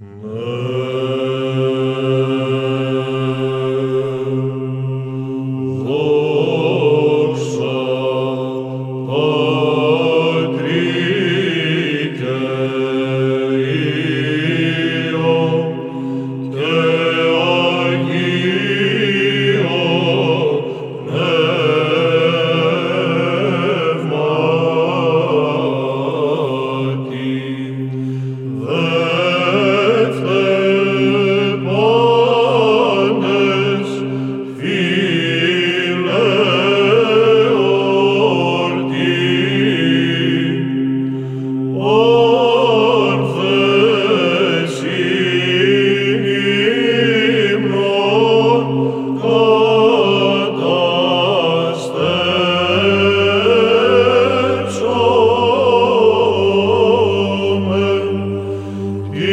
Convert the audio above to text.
No.